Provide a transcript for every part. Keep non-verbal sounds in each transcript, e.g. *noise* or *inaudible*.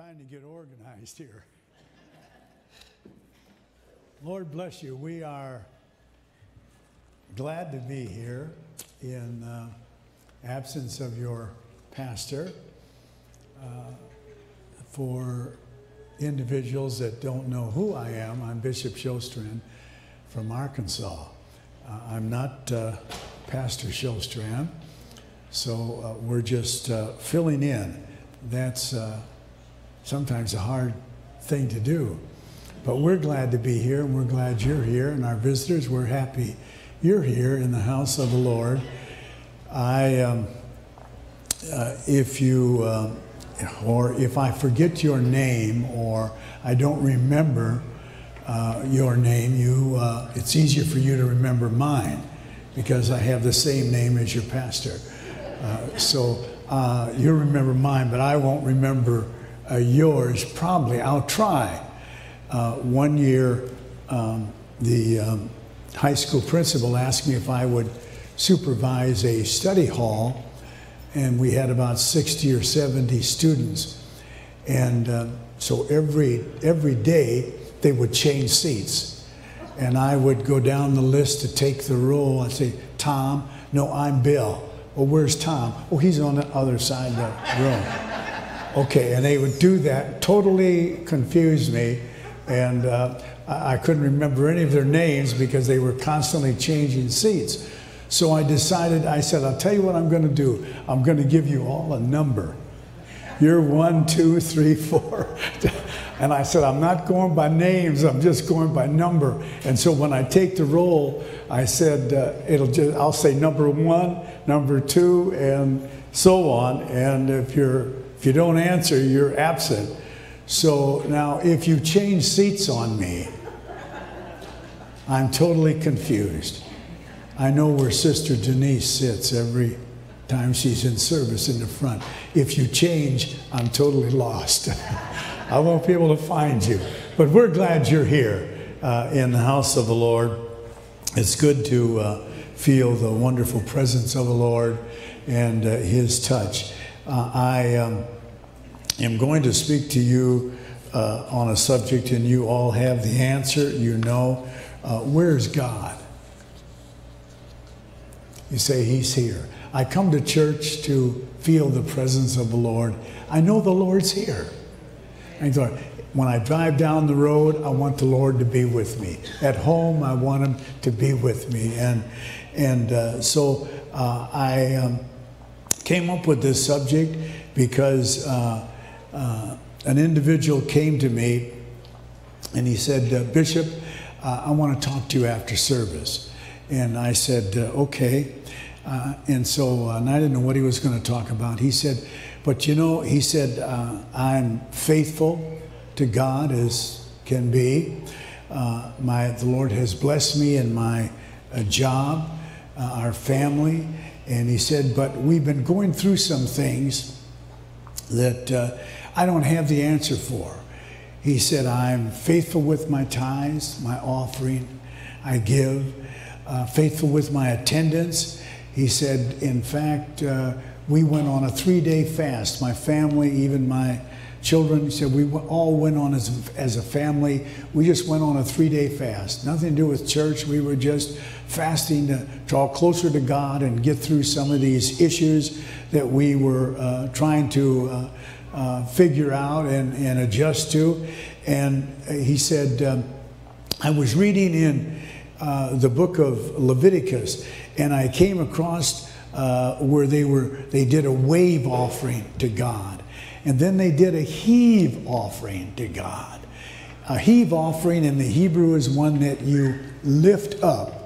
trying to get organized here. Lord bless you. We are glad to be here in uh, absence of your pastor. Uh, for individuals that don't know who I am, I'm Bishop Sjostran from Arkansas. Uh, I'm not uh, Pastor Sjostran, so uh, we're just uh, filling in. That's sometimes a hard thing to do. But we're glad to be here, and we're glad you're here, and our visitors, we're happy you're here in the house of the Lord. I, um, uh, if you, uh, or if I forget your name, or I don't remember uh, your name, you, uh, it's easier for you to remember mine because I have the same name as your pastor. Uh, so uh, you'll remember mine, but I won't remember uh, yours, probably. I'll try. Uh, one year, um, the um, high school principal asked me if I would supervise a study hall, and we had about 60 or 70 students. And uh, so every, every day, they would change seats. And I would go down the list to take the roll. I'd say, Tom, no, I'm Bill. Well, where's Tom? Oh, he's on the other side of the room. Okay, and they would do that, totally confused me, and uh, I couldn't remember any of their names because they were constantly changing seats. So I decided, I said, I'll tell you what I'm going to do. I'm going to give you all a number. You're one, two, three, four. *laughs* and I said, I'm not going by names, I'm just going by number. And so when I take the roll, I said, uh, it'll just, I'll say number one, number two, and so on. And if you're if you don't answer, you're absent. So now, if you change seats on me, I'm totally confused. I know where Sister Denise sits every time she's in service in the front. If you change, I'm totally lost. *laughs* I won't be able to find you. But we're glad you're here uh, in the house of the Lord. It's good to uh, feel the wonderful presence of the Lord and uh, His touch. Uh, I um, am going to speak to you uh, on a subject, and you all have the answer. You know, uh, where's God? You say, He's here. I come to church to feel the presence of the Lord. I know the Lord's here. I thought, when I drive down the road, I want the Lord to be with me. At home, I want Him to be with me. And, and uh, so uh, I um, came up with this subject because uh, uh, an individual came to me and he said, uh, Bishop, uh, I want to talk to you after service. And I said, uh, okay. Uh, and so, and I didn't know what he was going to talk about. He said, but you know, he said, I'm faithful to God as can be. my, the Lord has blessed me in my job, our family. And he said, but we've been going through some things that I don't have the answer for. He said, I'm faithful with my tithes, my offering, I give, uh, faithful with my attendance. He said, in fact, uh, we went on a three day fast. My family, even my children, said, we all went on as, as a family. We just went on a three day fast. Nothing to do with church. We were just fasting to draw closer to God and get through some of these issues that we were uh, trying to uh, figure out and, and adjust to. And he said, um, I was reading in uh, the book of Leviticus, and I came across uh, where they were they did a wave offering to God, and then they did a heave offering to God. A heave offering in the Hebrew is one that you lift up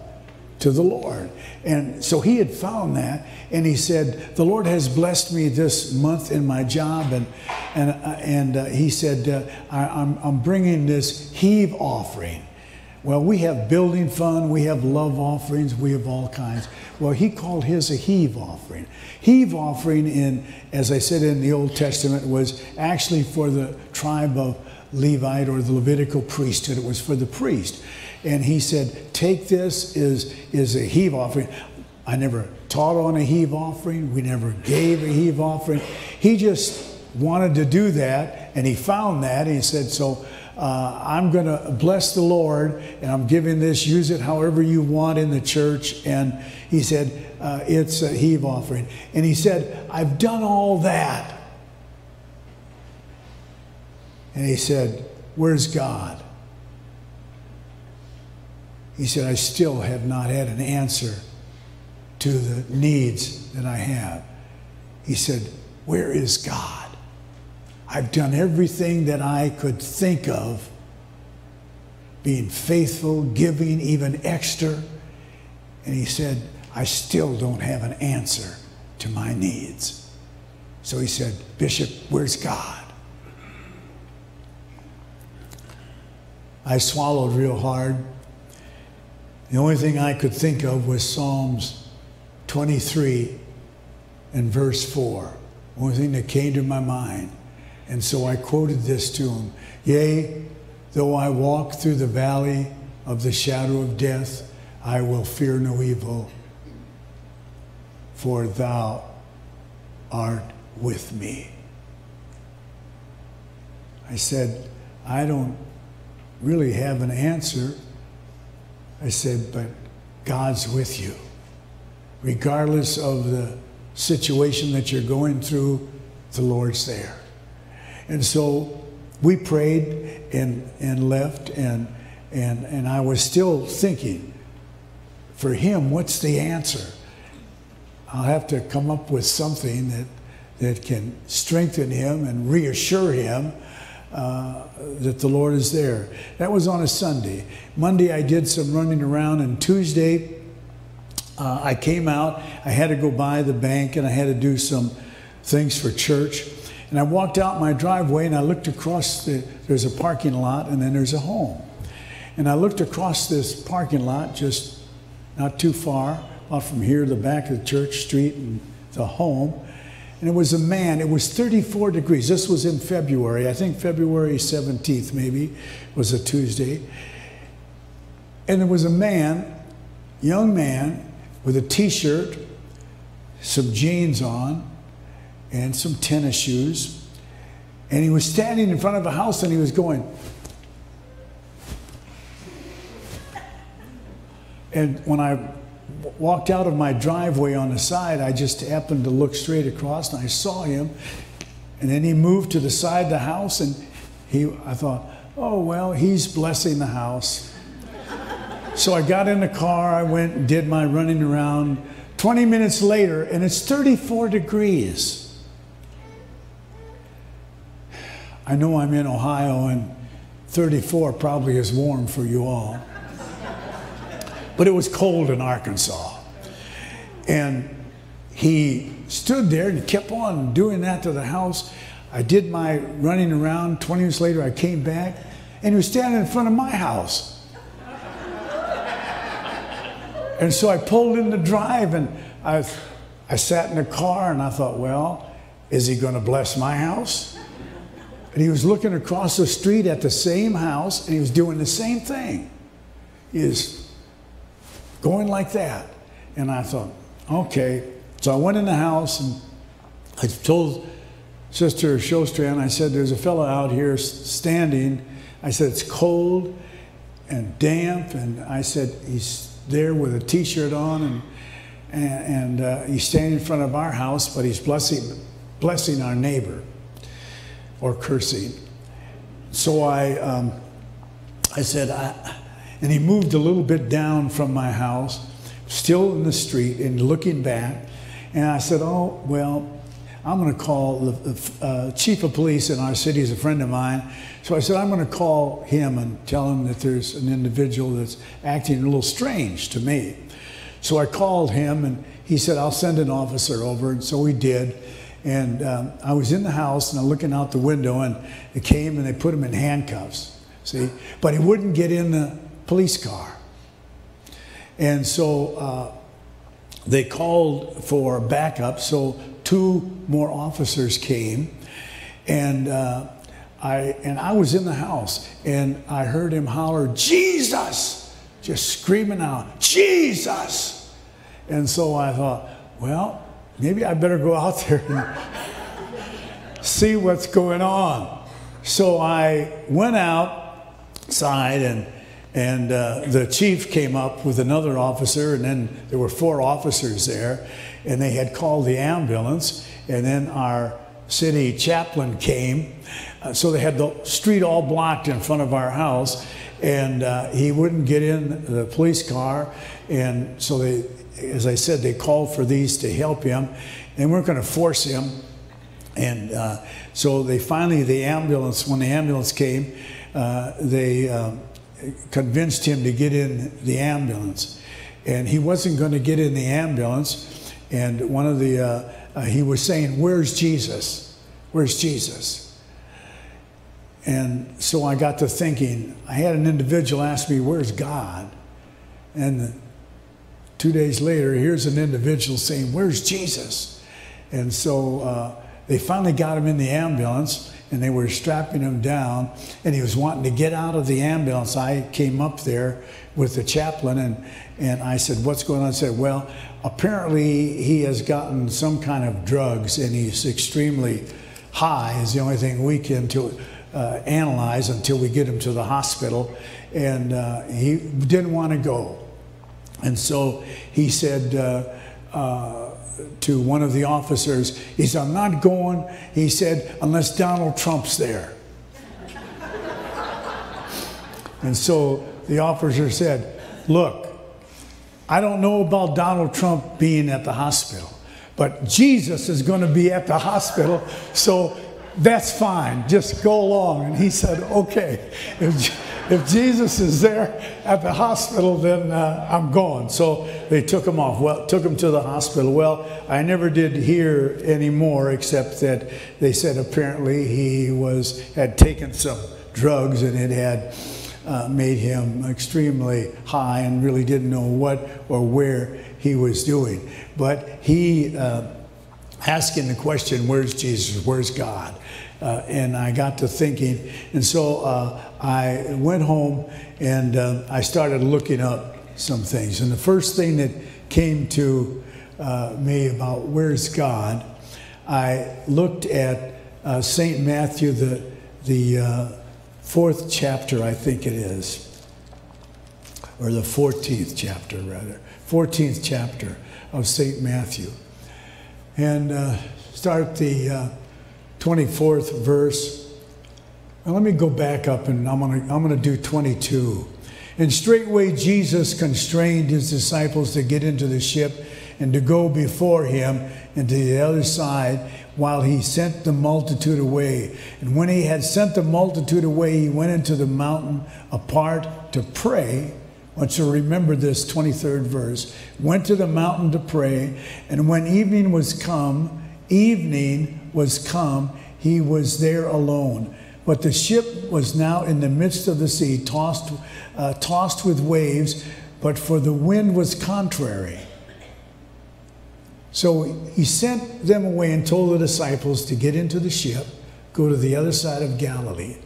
to the Lord. And so he had found that, and he said, "The Lord has blessed me this month in my job," and and uh, and uh, he said, uh, I, I'm, I'm bringing this heave offering." Well, we have building fund, we have love offerings, we have all kinds. Well, he called his a heave offering. Heave offering, in as I said in the Old Testament, was actually for the tribe of Levite or the Levitical priesthood. It was for the priest and he said, Take this is, is a heave offering. I never taught on a heave offering. We never gave a heave offering. He just wanted to do that and he found that. He said, So uh, I'm going to bless the Lord, and I'm giving this, use it however you want in the church. And he said, uh, It's a heave offering. And he said, I've done all that. And he said, Where's God? He said, I still have not had an answer to the needs that I have. He said, Where is God? I've done everything that I could think of, being faithful, giving, even extra. And he said, I still don't have an answer to my needs. So he said, Bishop, where's God? I swallowed real hard. The only thing I could think of was Psalms 23 and verse 4. The only thing that came to my mind. And so I quoted this to him Yea, though I walk through the valley of the shadow of death, I will fear no evil, for thou art with me. I said, I don't really have an answer. I said, but God's with you. Regardless of the situation that you're going through, the Lord's there. And so we prayed and, and left, and, and, and I was still thinking, for him, what's the answer? I'll have to come up with something that, that can strengthen him and reassure him uh, that the Lord is there. That was on a Sunday. Monday, I did some running around, and Tuesday, uh, I came out. I had to go by the bank and I had to do some things for church. And I walked out my driveway and I looked across the, there's a parking lot and then there's a home. And I looked across this parking lot just not too far, out from here the back of the church street and the home and it was a man. It was 34 degrees. This was in February. I think February 17th, maybe, was a Tuesday. And there was a man, young man, with a t shirt, some jeans on, and some tennis shoes. And he was standing in front of a house and he was going, and when I walked out of my driveway on the side, I just happened to look straight across and I saw him. And then he moved to the side of the house and he, I thought, oh, well, he's blessing the house. so I got in the car, I went and did my running around. 20 minutes later, and it's 34 degrees. I know I'm in Ohio and 34 probably is warm for you all but it was cold in Arkansas. And he stood there and kept on doing that to the house. I did my running around. 20 minutes later, I came back, and he was standing in front of my house. *laughs* and so I pulled in the drive, and I, I sat in the car, and I thought, well, is he going to bless my house? And he was looking across the street at the same house, and he was doing the same thing. He is going like that. And I thought, okay. So I went in the house and I told Sister Shostran, I said, there's a fellow out here standing. I said, it's cold and damp. And I said, he's there with a t shirt on and, and, and uh, he's standing in front of our house, but he's blessing, blessing our neighbor or cursing. So I, um, I said, I, and he moved a little bit down from my house, still in the street, and looking back. And I said, Oh, well, I'm going to call the uh, chief of police in our city is a friend of mine. So I said, I'm going to call him and tell him that there's an individual that's acting a little strange to me. So I called him and he said, I'll send an officer over. And so he did. And um, I was in the house and I'm looking out the window and they came and they put him in handcuffs. See? But he wouldn't get in the police car. And so uh, they called for backup, so two more officers came. And uh, I, and I was in the house and I heard him holler, Jesus! Just screaming out, Jesus! And so I thought, well, maybe I better go out there and *laughs* see what's going on. so I went outside and and uh, the chief came up with another officer, and then there were four officers there, and they had called the ambulance, and then our city chaplain came. Uh, so they had the street all blocked in front of our house, and uh, he wouldn't get in the police car, and so they, as I said, they called for these to help him, and weren't going to force him. And uh, so they finally, the ambulance, when the ambulance came, uh, they um, convinced him to get in the ambulance. And he wasn't going to get in the ambulance. And one of the, uh, uh, he was saying, Where's Jesus? Where's Jesus? And so I got to thinking, I had an individual ask me, Where's God? And two days later, here's an individual saying, Where's Jesus? And so uh, they finally got him in the ambulance and they were strapping him down and he was wanting to get out of the ambulance. I came up there with the chaplain and, and i said what's going on? I said well apparently he has gotten some kind of drugs and he's extremely high is the only thing we can to uh, analyze until we get him to the hospital and uh, he didn't want to go. And so he said uh, uh to one of the officers. He said, I'm not going, he said, unless Donald Trump's there. and so the officer said, Look, I don't know about Donald Trump being at the hospital, but Jesus is going to be at the hospital, so that's fine. Just go along. And he said, Okay. If Jesus is there at the hospital, then uh, I'm going. So they took him off. Well, took him to the hospital. Well, I never did hear any more, except that they said apparently he was had taken some drugs and it had uh, made him extremely high and really didn't know what or where he was doing. But he uh, asking the question, "Where's Jesus? Where's God?" Uh, and I got to thinking, and so uh, I went home and uh, I started looking up some things. And the first thing that came to uh, me about where's God, I looked at uh, St. Matthew, the, the uh, fourth chapter, I think it is, or the 14th chapter, rather, 14th chapter of St. Matthew. And uh, start the 24th uh, verse. Let me go back up and I'm going to I'm going to do 22. And straightway Jesus constrained his disciples to get into the ship and to go before him into the other side while he sent the multitude away. And when he had sent the multitude away, he went into the mountain apart to pray. I want you to remember this 23rd verse. Went to the mountain to pray, and when evening was come, evening was come, he was there alone. But the ship was now in the midst of the sea, tossed, uh, tossed with waves, but for the wind was contrary. So he sent them away and told the disciples to get into the ship, go to the other side of Galilee.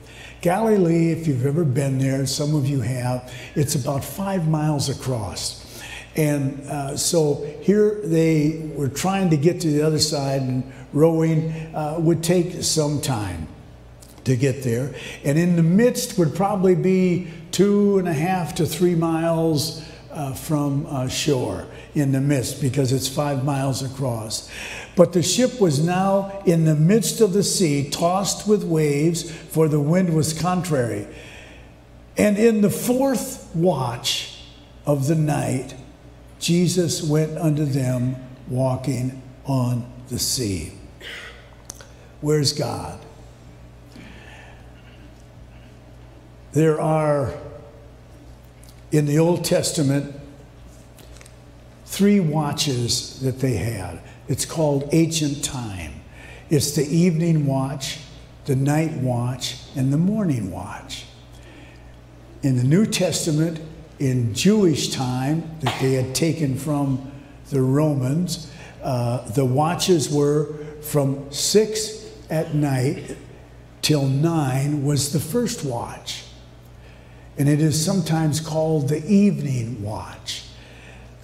Galilee, if you've ever been there, some of you have, it's about five miles across. And uh, so here they were trying to get to the other side, and rowing uh, would take some time to get there. And in the midst would probably be two and a half to three miles uh, from uh, shore in the midst because it's five miles across. But the ship was now in the midst of the sea, tossed with waves, for the wind was contrary. And in the fourth watch of the night, Jesus went unto them walking on the sea. Where's God? There are, in the Old Testament, three watches that they had. It's called ancient time. It's the evening watch, the night watch, and the morning watch. In the New Testament, in Jewish time that they had taken from the Romans, uh, the watches were from six at night till nine was the first watch and it is sometimes called the evening watch.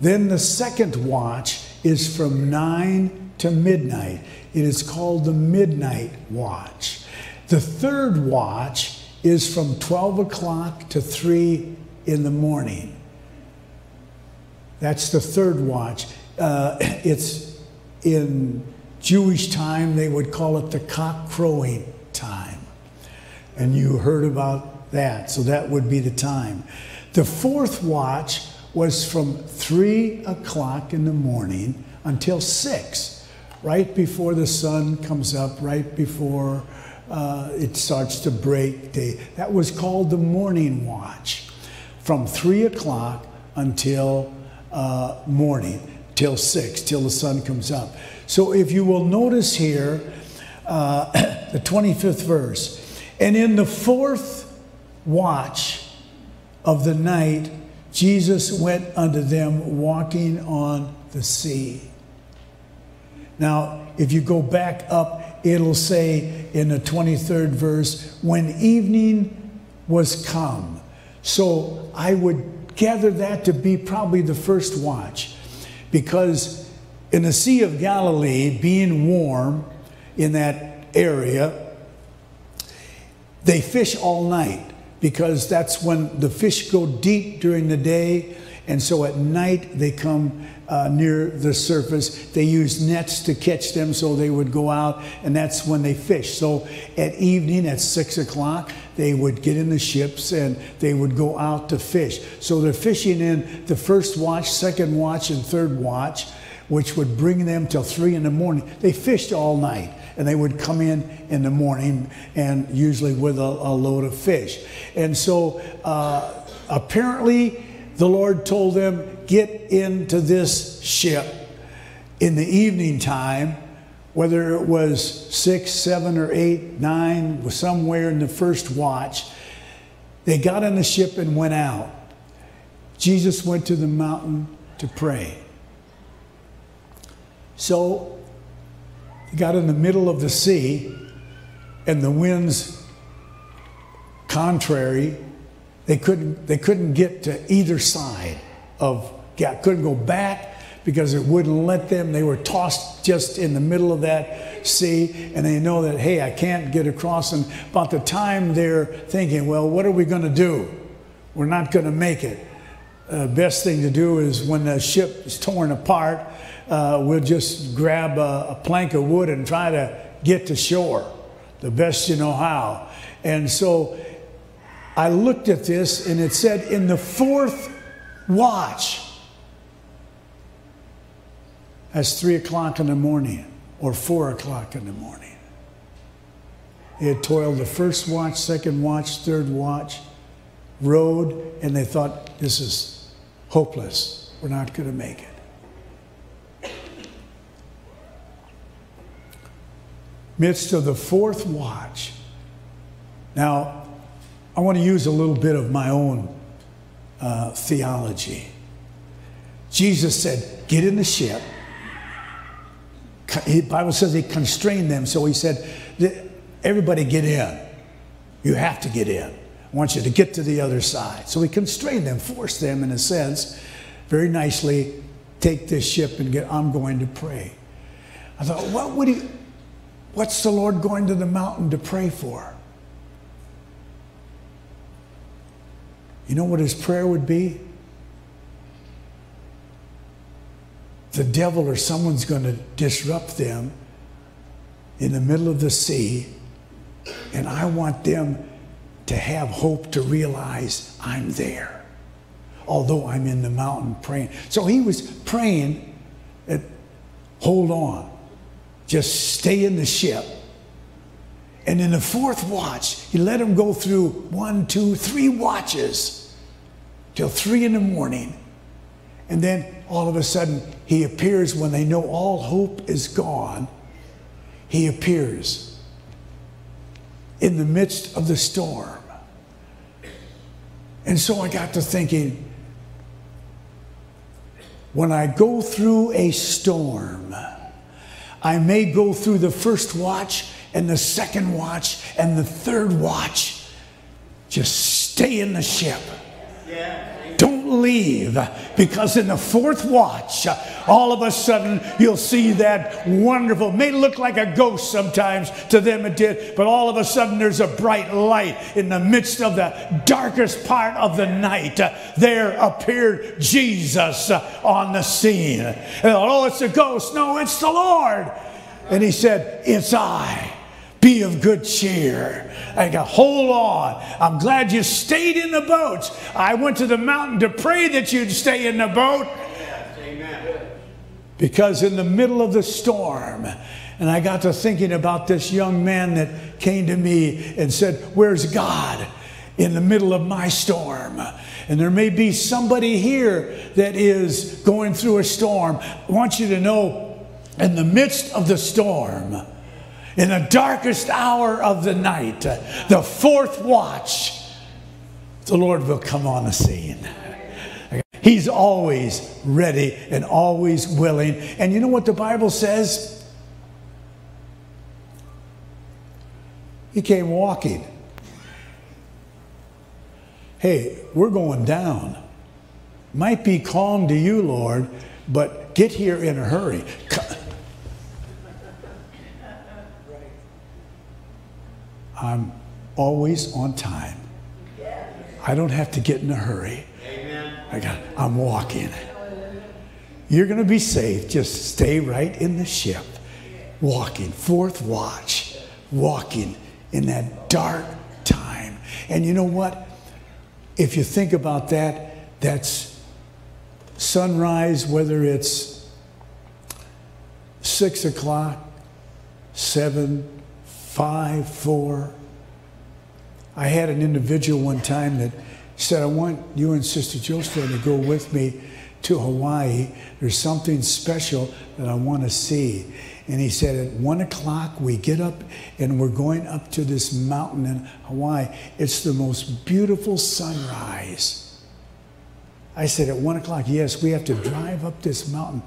Then the second watch is from 9 to midnight. It is called the midnight watch. The third watch is from 12 o'clock to 3 in the morning. That's the third watch. Uh, *clears throat* it's in Jewish time, they would call it the cock crowing time. And you heard about that, so that would be the time. The fourth watch was from 3 o'clock in the morning until 6, right before the sun comes up, right before uh, it starts to break day. That was called the morning watch from 3 o'clock until uh, morning, till 6, till the sun comes up. So if you will notice here, uh, *coughs* the 25th verse, and in the fourth watch of the night, Jesus went unto them walking on the sea. Now, if you go back up, it'll say in the 23rd verse, when evening was come. So I would gather that to be probably the first watch because in the Sea of Galilee, being warm in that area, they fish all night because that's when the fish go deep during the day. And so at night they come uh, near the surface. They use nets to catch them, so they would go out, and that's when they fish. So at evening, at six o'clock, they would get in the ships and they would go out to fish. So they're fishing in the first watch, second watch, and third watch, which would bring them till three in the morning. They fished all night and they would come in in the morning and usually with a, a load of fish. And so uh, apparently the Lord told them, get into this ship in the evening time, whether it was six, seven, or eight, nine, somewhere in the first watch. They got in the ship and went out. Jesus went to the mountain to pray. So got in the middle of the sea and the winds contrary they couldn't they couldn't get to either side of yeah, couldn't go back because it wouldn't let them. They were tossed just in the middle of that sea and they know that hey i can't get across. And about the time they're thinking well what are we going to do? We're not going to make it uh, best thing to do is when the ship is torn apart uh, we'll just grab a, a plank of wood and try to get to shore the best you know how. And so I looked at this and it said, in the fourth watch, that's three o'clock in the morning or four o'clock in the morning. They had toiled the first watch, second watch, third watch, rowed, and they thought, this is hopeless. We're not going to make it. midst of the fourth watch. Now, I want to use a little bit of my own uh, theology. Jesus said, Get in the ship. The Bible says he constrained them, so he said, Everybody get in. You have to get in. Want you to get to the other side. So we constrain them, force them, in a sense, very nicely, take this ship and get, I'm going to pray. I thought, what would he, What's the Lord going to the mountain to pray for? You know what his prayer would be? The devil or someone's going to disrupt them in the middle of the sea, and I want them to have hope to realize I'm there, although I'm in the mountain praying. So he was praying that, hold on. Just stay in the ship. And in the fourth watch, he let him go through one, two, three watches till three in the morning. And then all of a sudden, he appears when they know all hope is gone. He appears in the midst of the storm. And so I got to thinking when I go through a storm, I may go through the first watch and the second watch and the third watch. Just stay in the ship. Don't leave because in the fourth watch, all of a sudden you'll see that wonderful, may look like a ghost sometimes to them it did, but all of a sudden there's a bright light in the midst of the darkest part of the night. There appeared Jesus on the scene. And, oh, it's a ghost. No, it's the Lord. And he said, It's I. Be of good cheer. I got, hold on. I'm glad you stayed in the boat. I went to the mountain to pray that you'd stay in the boat. Amen. Because in the middle of the storm, and I got to thinking about this young man that came to me and said, Where's God? In the middle of my storm. And there may be somebody here that is going through a storm. I want you to know, in the midst of the storm, in the darkest hour of the night, uh, the fourth watch, the Lord will come on the scene. He's always ready and always willing. And you know what the Bible says? He came walking. Hey, we're going down. Might be calm to you, Lord, but get here in a hurry. I'm always on time. I don't have to get in a hurry. I got, I'm walking. You're going to be safe. Just stay right in the ship, walking, fourth watch, walking in that dark time. And you know what? If you think about that, that's sunrise, whether it's six o'clock, seven, five, four. I had an individual one time that said, I want you and Sister Josephine to go with me to Hawaii. There's something special that I want to see. And he said, at one o'clock, we get up and we're going up to this mountain in Hawaii. It's the most beautiful sunrise. I said, at one o'clock, yes, we have to drive up this mountain.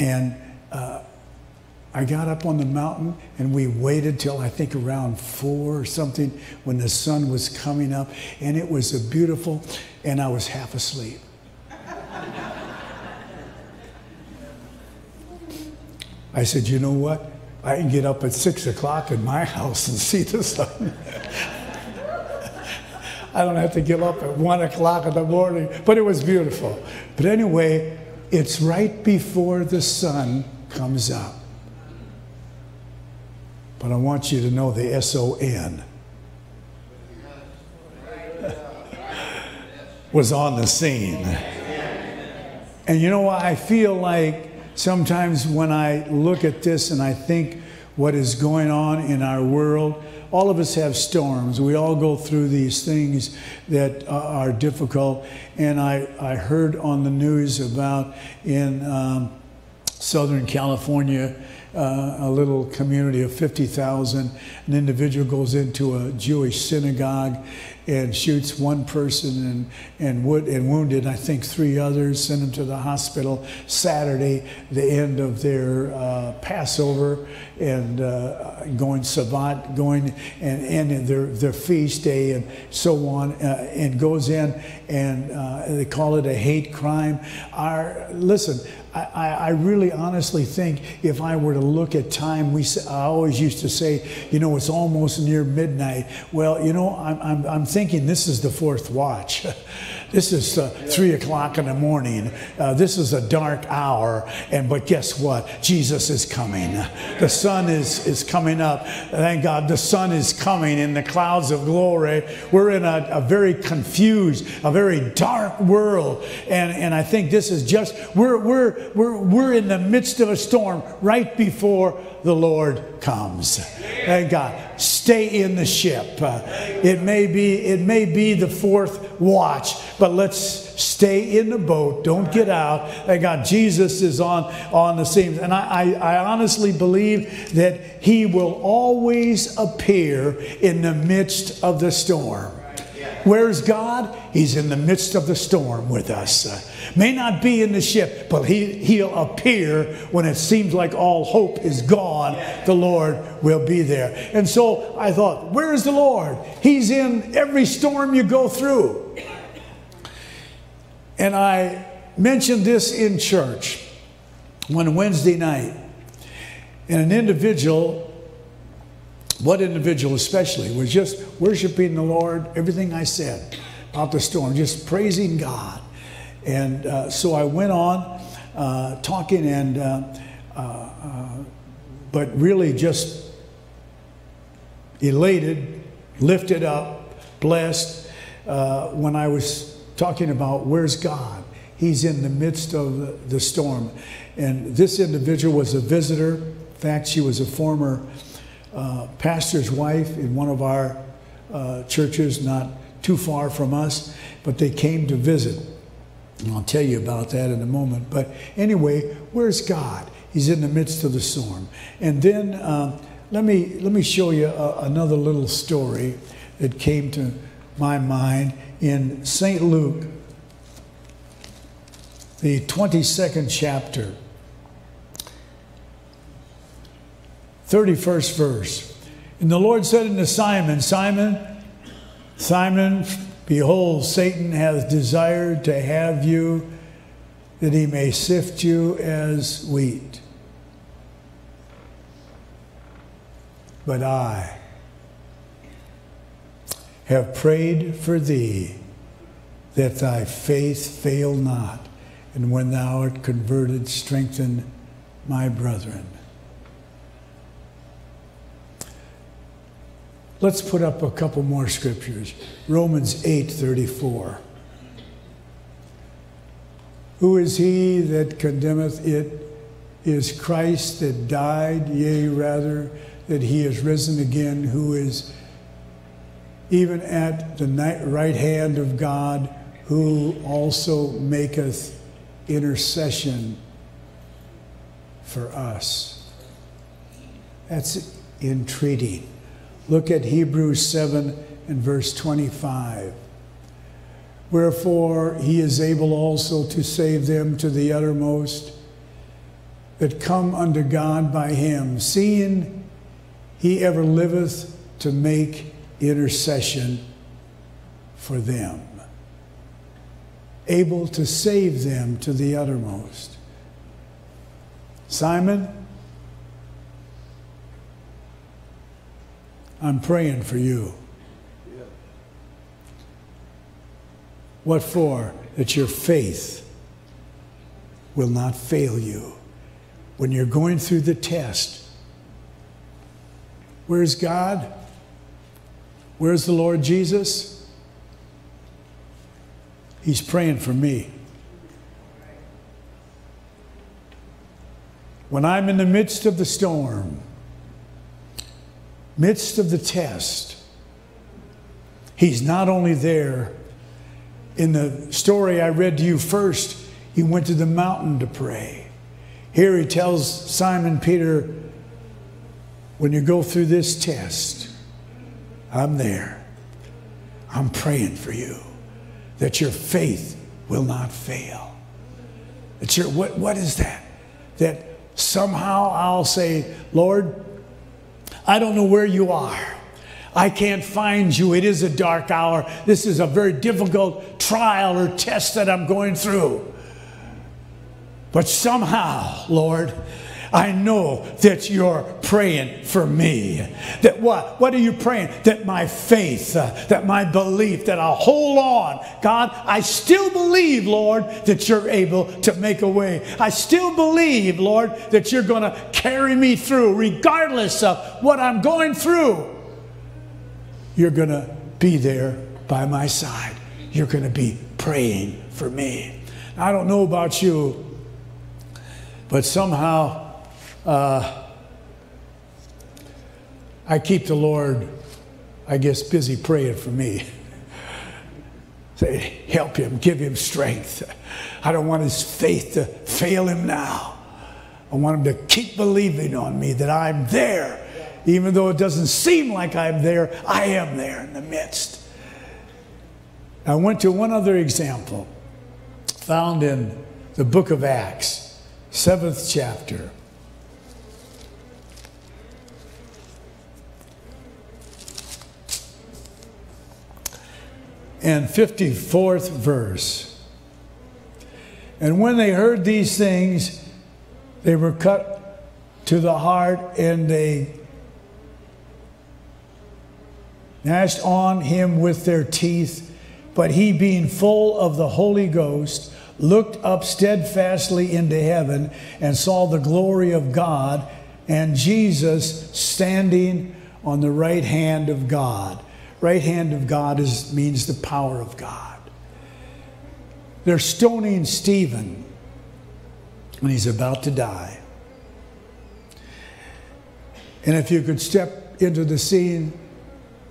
And uh, I got up on the mountain and we waited till I think around four or something when the sun was coming up, and it was a beautiful, and I was half asleep. I said, You know what? I can get up at six o'clock in my *laughs* house and see the sun. *laughs* I don't have to get up at one o'clock in the morning, but it was beautiful. But anyway, it's right before the sun comes up. But I want you to know the S O N was on the scene. And you know what? I feel like sometimes when I look at this and I think what is going on in our world, all of us have storms. We all go through these things that are difficult. And I, I heard on the news about in um, Southern California uh, a little community of 50,000. An individual goes into a Jewish synagogue and shoots one person and, and, would, and wounded, I think, three others, sent them to the hospital Saturday, the end of their uh, Passover and uh, going Sabbat, going and ending their, their feast day and so on, uh, and goes in and uh, they call it a hate crime. Our, listen, I, I, really honestly think if I were to look at time, we I always used to say, you know, it's almost near midnight. Well, you know, I'm, I'm, I'm thinking this is the fourth watch. *laughs* This is uh, three o'clock in the morning. Uh, this is a dark hour. And but guess what? Jesus is coming. The sun is is coming up. Thank God, the sun is coming in the clouds of glory. We're in a, a very confused, a very dark world, and and I think this is just we're we're we're we're in the midst of a storm right before the Lord comes. Thank God. Stay in the ship. Uh, it may be it may be the fourth watch, but let's stay in the boat. Don't get out. Thank God. Jesus is on on the scene, and I, I, I honestly believe that He will always appear in the midst of the storm. Where's God? He's in the midst of the storm with us. Uh, may not be in the ship, but he, He'll appear when it seems like all hope is gone. The Lord will be there. And so I thought, where is the Lord? He's in every storm you go through. And I mentioned this in church one Wednesday night. And an individual, what individual especially, was just worshiping the Lord, everything I said about the storm, just praising God. And uh, so I went on uh, talking and, uh, uh, uh but really just elated, lifted up, blessed uh, when I was talking about where's God. He's in the midst of the storm. And this individual was a visitor. In fact, she was a former uh, pastor's wife in one of our uh, churches, not too far from us, but they came to visit. And I'll tell you about that in a moment. But anyway, where's God? He's in the midst of the storm. And then uh, let, me, let me show you a, another little story that came to my mind in St. Luke, the 22nd chapter, 31st verse. And the Lord said unto Simon, Simon, Simon, behold, Satan hath desired to have you that he may sift you as wheat. But I have prayed for thee that thy faith fail not, and when thou art converted, strengthen my brethren. Let's put up a couple more scriptures. Romans 8:34. Who is he that condemneth it? Is Christ that died, yea, rather, that he is risen again, who is even at the right hand of God, who also maketh intercession for us. That's entreaty. Look at Hebrews 7 and verse 25. Wherefore he is able also to save them to the uttermost that come unto God by him, seeing he ever liveth to make intercession for them, able to save them to the uttermost. Simon, I'm praying for you. What for? That your faith will not fail you. When you're going through the test, Where's God? Where's the Lord Jesus? He's praying for me. When I'm in the midst of the storm, midst of the test, He's not only there. In the story I read to you first, he went to the mountain to pray. Here he tells Simon Peter, when you go through this test, I'm there. I'm praying for you that your faith will not fail. That your, what, what is that? That somehow I'll say, Lord, I don't know where you are. I can't find you. It is a dark hour. This is a very difficult trial or test that I'm going through. But somehow, Lord, I know that you're praying for me. That what? What are you praying? That my faith, uh, that my belief, that I'll hold on. God, I still believe, Lord, that you're able to make a way. I still believe, Lord, that you're going to carry me through, regardless of what I'm going through. You're going to be there by my side. You're going to be praying for me. I don't know about you, but somehow uh, I keep the Lord, I guess, busy praying for me. Say, help him, give him strength. I don't want his faith to fail him now. I want him to keep believing on me that I'm there. Even though it doesn't seem like I'm there, I am there in the midst. I went to one other example found in the book of Acts, seventh chapter. And 54th verse. And when they heard these things, they were cut to the heart and they gnashed on him with their teeth. But he, being full of the Holy Ghost, looked up steadfastly into heaven and saw the glory of God and Jesus standing on the right hand of God. Right hand of God is, means the power of God. They're stoning Stephen when he's about to die. And if you could step into the scene,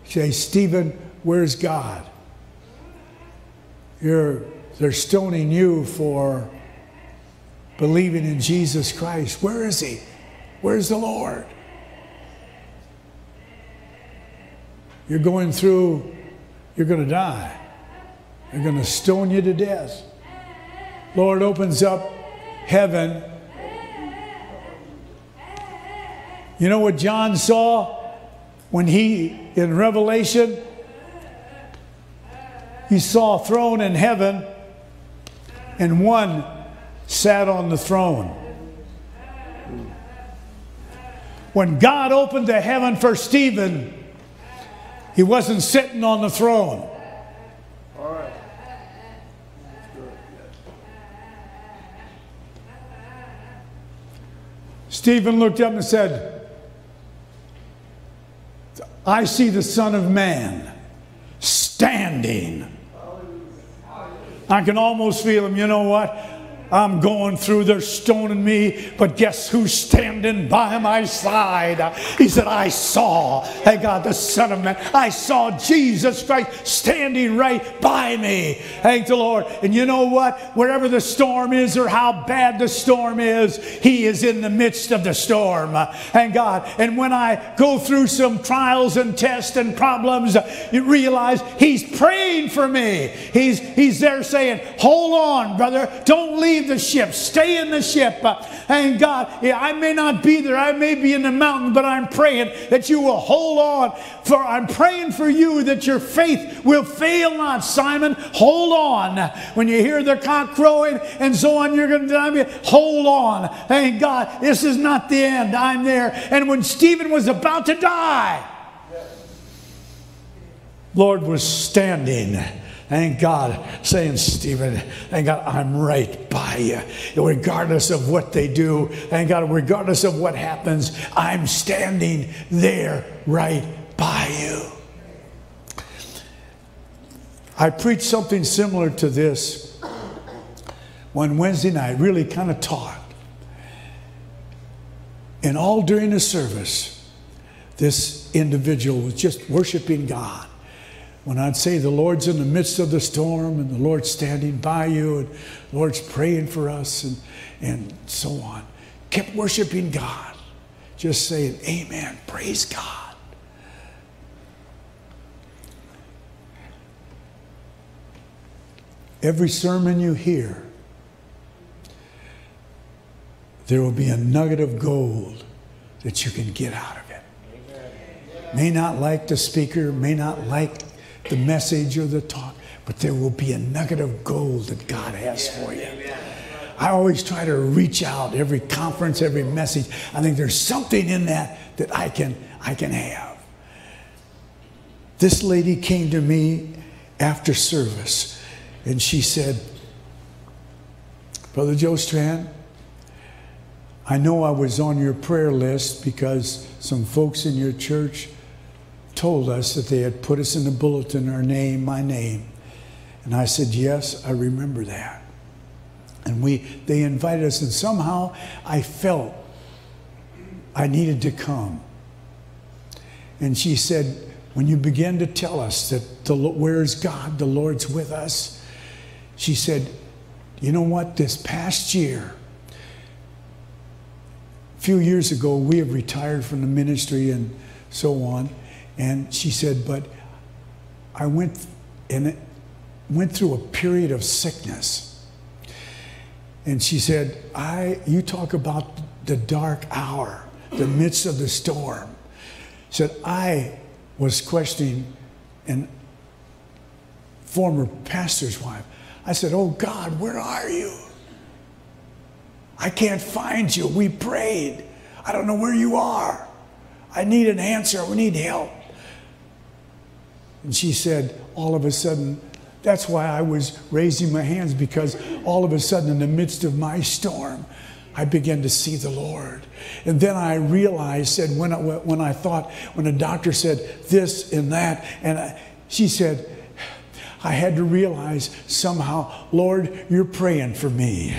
say, Stephen, where's God? You're, they're stoning you for believing in Jesus Christ. Where is he? Where's the Lord? You're going through, you're going to die. They're going to stone you to death. Lord opens up heaven. You know what John saw when he, in Revelation, he saw a throne in heaven and one sat on the throne. When God opened the heaven for Stephen, he wasn't sitting on the throne. Stephen looked up and said, I see the Son of Man standing. I can almost feel him. You know what? I'm going through, they're stoning me, but guess who's standing by my side? He said, I saw, hey God, the Son of Man, I saw Jesus Christ standing right by me. Thank the Lord. And you know what? Wherever the storm is or how bad the storm is, He is in the midst of the storm. Thank God. And when I go through some trials and tests and problems, you realize He's praying for me. He's, he's there saying, Hold on, brother, don't leave leave the ship. Stay in the ship. Uh, and God, yeah, I may not be there. I may be in the mountain, but I'm praying that you will hold on. For I'm praying for you that your faith will fail not, Simon. Hold on. When you hear the cock crowing and so on, you're going to die. Hold on. Thank God, this is not the end. I'm there. And when Stephen was about to die, Lord was standing Thank God, saying, Stephen, thank God I'm right by you. Regardless of what they do, thank God, regardless of what happens, I'm standing there right by you. I preached something similar to this one Wednesday night, really kind of taught. And all during the service, this individual was just worshiping God when I'd say the Lord's in the midst of the storm and the Lord's standing by you and the Lord's praying for us and, and so on, kept worshiping God, just saying, Amen, praise God. Every sermon you hear, there will be a nugget of gold that you can get out of it. May not like the speaker, may not like the message or the talk, but there will be a nugget of gold that God has for you. I always try to reach out every conference, every message. I think there's something in that that I can I can have. This lady came to me after service and she said, Brother Joe Strand, I know I was on your prayer list because some folks in your church told us that they had put us in the bulletin, our name, my name. And I said, Yes, I remember that. And we, they invited us, and somehow I felt I needed to come. And she said, When you begin to tell us that the, where's God, the Lord's with us, she said, You know what? This past year, a few years ago, we have retired from the ministry and so on. And she said, But I went and went through a period of sickness. And she said, I you talk about the dark hour, the midst of the storm. Said, I was questioning an former pastor's wife. I said, Oh God, where are you? I can't find you. We prayed. I don't know where you are. I need an answer. We need help. And she said, all of a sudden, that's why I was raising my hands because all of a sudden, in the midst of my storm, I began to see the Lord. And then I realized, said, when I, when I thought, when the doctor said this and that, and I, she said, I had to realize somehow, Lord, you're praying for me.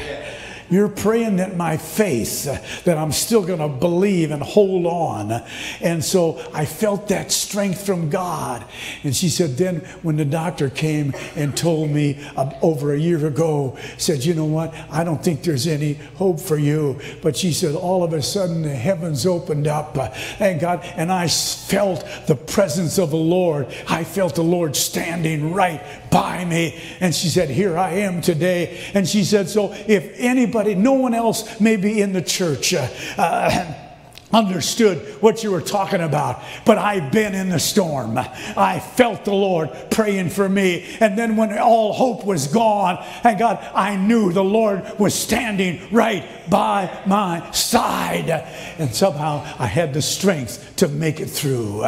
You're praying that my faith, that I'm still going to believe and hold on. And so I felt that strength from God. And she said, then when the doctor came and told me uh, over a year ago, said, you know what? I don't think there's any hope for you. But she said, all of a sudden the heavens opened up. Uh, and God, and I felt the presence of the Lord. I felt the Lord standing right by me. And she said, here I am today. And she said, so if anybody no one else may be in the church. Uh, uh, understood what you were talking about, but I've been in the storm. I felt the Lord praying for me. And then when all hope was gone, and God, I knew the Lord was standing right by my side. And somehow I had the strength to make it through.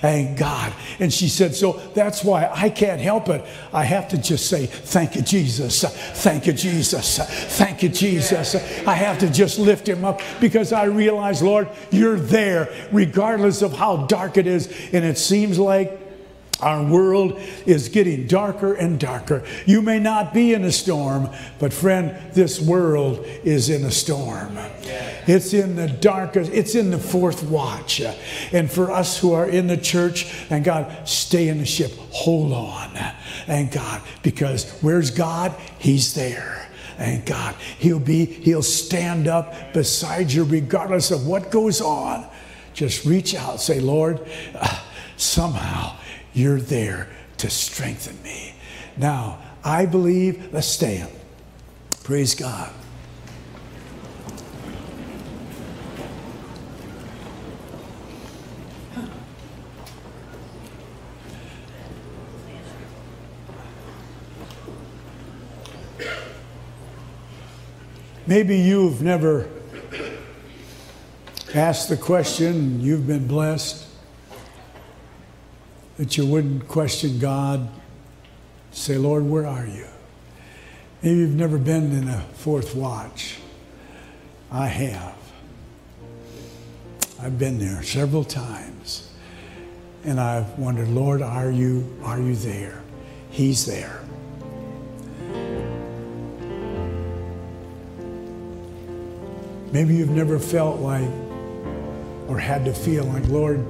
Thank God. And she said, So that's why I can't help it. I have to just say, Thank you, Jesus. Thank you, Jesus. Thank you, Jesus. I have to just lift him up because I realize, Lord, you're there regardless of how dark it is. And it seems like our world is getting darker and darker. You may not be in a storm, but friend, this world is in a storm. It's in the darkest, it's in the fourth watch. And for us who are in the church, and God, stay in the ship, hold on. And God, because where's God? He's there. And God, He'll be, He'll stand up beside you regardless of what goes on. Just reach out, say, Lord, uh, somehow you're there to strengthen me. Now, I believe, let's stand. Praise God. Maybe you've never asked the question, you've been blessed that you wouldn't question God. Say, Lord, where are you? Maybe you've never been in a fourth watch. I have. I've been there several times. And I've wondered, Lord, are you, are you there? He's there. Maybe you've never felt like or had to feel like, Lord,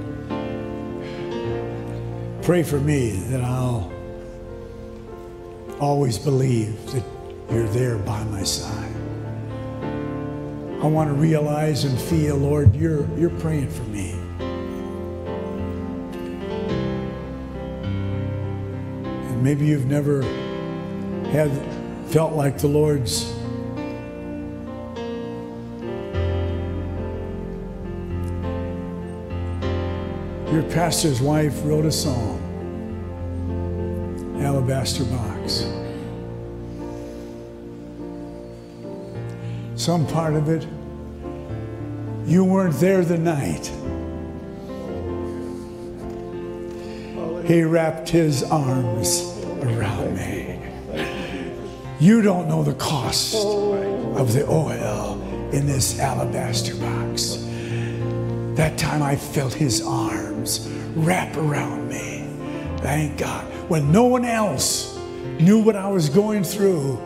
Pray for me that I'll always believe that you're there by my side. I want to realize and feel, Lord, you're, you're praying for me. And maybe you've never had felt like the Lord's your pastor's wife wrote a song, Alabaster Box. Some part of it, you weren't there the night. He wrapped his arms around me. You don't know the cost of the oil in this alabaster box. That time I felt his arms wrap around me. Thank God. When no one else knew what I was going through,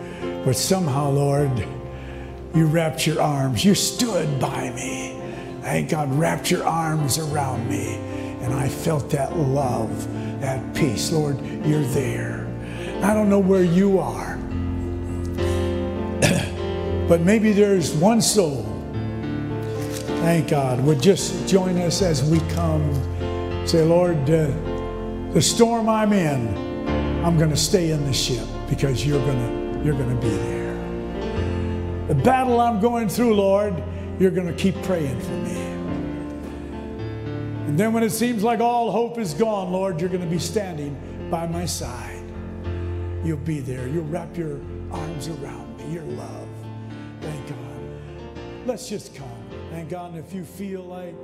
but somehow, Lord, you wrapped your arms. You stood by me. Thank God, wrapped your arms around me. And I felt that love, that peace. Lord, you're there. I don't know where you are, *coughs* but maybe there's one soul Thank God. Would just join us as we come. Say, Lord, uh, the storm I'm in, I'm going to stay in the ship because you're going to you're going to be there. The battle I'm going through, Lord, you're going to keep praying for me. And then when it seems like all hope is gone, Lord, you're going to be standing by my side. You'll be there. You'll wrap your arms around me, your love. Thank God. let's just come. Thank God, And if you feel like